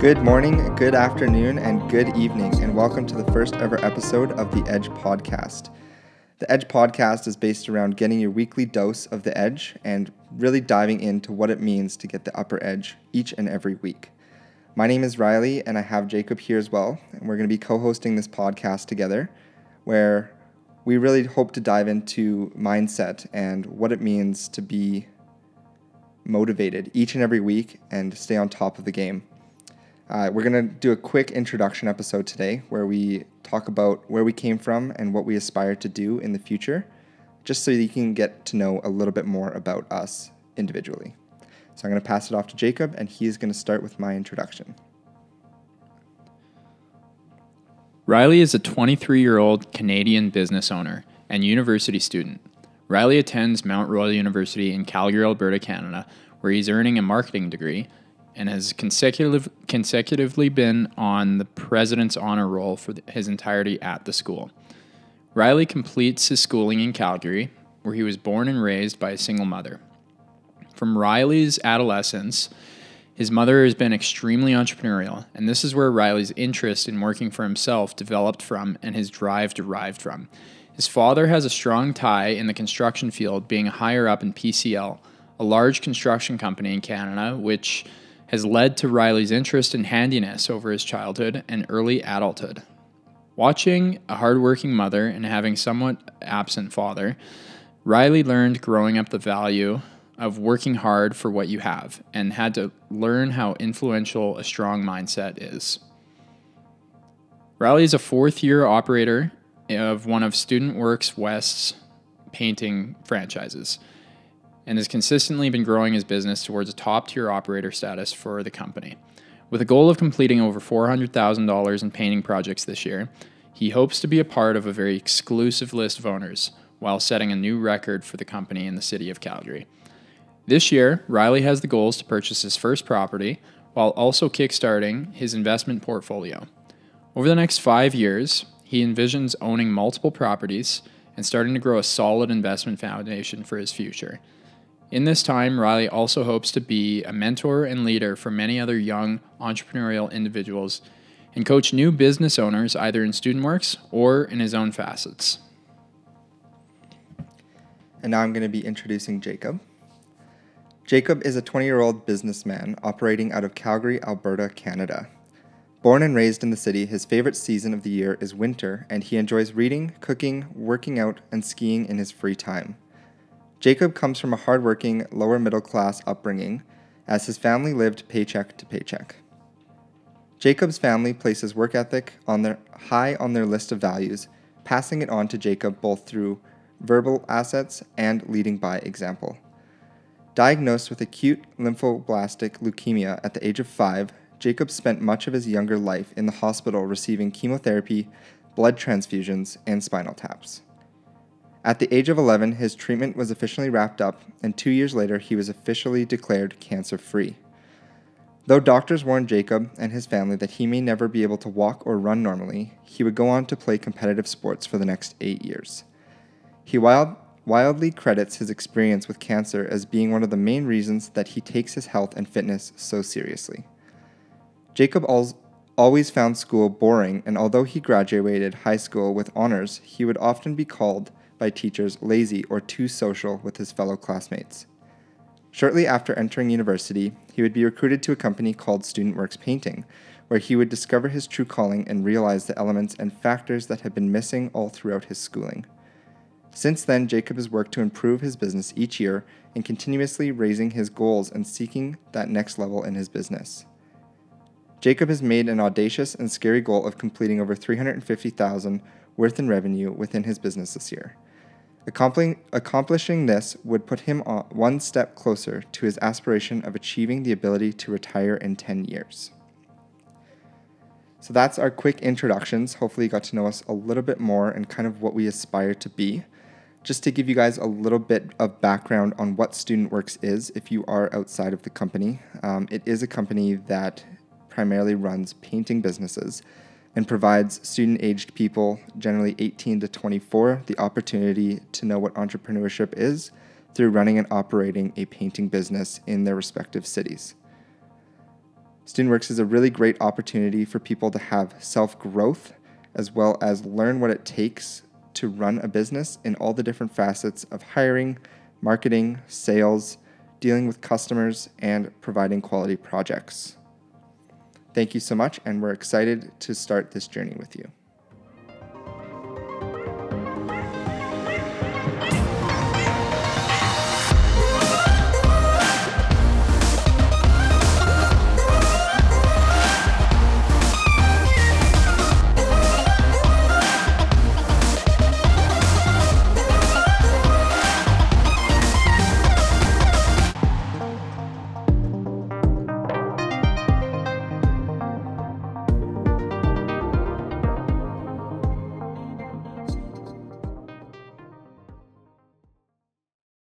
Good morning, good afternoon, and good evening, and welcome to the first ever episode of the Edge Podcast. The Edge Podcast is based around getting your weekly dose of the edge and really diving into what it means to get the upper edge each and every week. My name is Riley, and I have Jacob here as well, and we're going to be co hosting this podcast together where we really hope to dive into mindset and what it means to be motivated each and every week and stay on top of the game. Uh, we're going to do a quick introduction episode today where we talk about where we came from and what we aspire to do in the future, just so you can get to know a little bit more about us individually. So I'm going to pass it off to Jacob, and he's going to start with my introduction. Riley is a 23 year old Canadian business owner and university student. Riley attends Mount Royal University in Calgary, Alberta, Canada, where he's earning a marketing degree and has consecutive, consecutively been on the president's honor roll for his entirety at the school. Riley completes his schooling in Calgary, where he was born and raised by a single mother. From Riley's adolescence, his mother has been extremely entrepreneurial, and this is where Riley's interest in working for himself developed from and his drive derived from. His father has a strong tie in the construction field, being higher up in PCL, a large construction company in Canada, which has led to Riley's interest in handiness over his childhood and early adulthood. Watching a hardworking mother and having somewhat absent father, Riley learned growing up the value of working hard for what you have and had to learn how influential a strong mindset is. Riley is a fourth year operator of one of Student Works West's painting franchises and has consistently been growing his business towards a top tier operator status for the company. With a goal of completing over $400,000 in painting projects this year, he hopes to be a part of a very exclusive list of owners while setting a new record for the company in the city of Calgary. This year, Riley has the goals to purchase his first property while also kickstarting his investment portfolio. Over the next five years, he envisions owning multiple properties and starting to grow a solid investment foundation for his future. In this time, Riley also hopes to be a mentor and leader for many other young entrepreneurial individuals and coach new business owners either in StudentWorks or in his own facets. And now I'm going to be introducing Jacob. Jacob is a 20 year old businessman operating out of Calgary, Alberta, Canada. Born and raised in the city, his favorite season of the year is winter, and he enjoys reading, cooking, working out, and skiing in his free time. Jacob comes from a hardworking, lower middle class upbringing, as his family lived paycheck to paycheck. Jacob's family places work ethic on their, high on their list of values, passing it on to Jacob both through verbal assets and leading by example. Diagnosed with acute lymphoblastic leukemia at the age of five, Jacob spent much of his younger life in the hospital receiving chemotherapy, blood transfusions, and spinal taps. At the age of 11, his treatment was officially wrapped up, and two years later, he was officially declared cancer free. Though doctors warned Jacob and his family that he may never be able to walk or run normally, he would go on to play competitive sports for the next eight years. He wild, wildly credits his experience with cancer as being one of the main reasons that he takes his health and fitness so seriously. Jacob always found school boring, and although he graduated high school with honors, he would often be called by teachers lazy or too social with his fellow classmates. Shortly after entering university, he would be recruited to a company called Student Works Painting, where he would discover his true calling and realize the elements and factors that had been missing all throughout his schooling. Since then, Jacob has worked to improve his business each year and continuously raising his goals and seeking that next level in his business. Jacob has made an audacious and scary goal of completing over 350,000 worth in revenue within his business this year. Accomplishing this would put him one step closer to his aspiration of achieving the ability to retire in 10 years. So that's our quick introductions. Hopefully, you got to know us a little bit more and kind of what we aspire to be. Just to give you guys a little bit of background on what StudentWorks is if you are outside of the company, um, it is a company that primarily runs painting businesses and provides student aged people, generally 18 to 24, the opportunity to know what entrepreneurship is through running and operating a painting business in their respective cities. StudentWorks is a really great opportunity for people to have self growth as well as learn what it takes to run a business in all the different facets of hiring, marketing, sales, dealing with customers, and providing quality projects. Thank you so much, and we're excited to start this journey with you.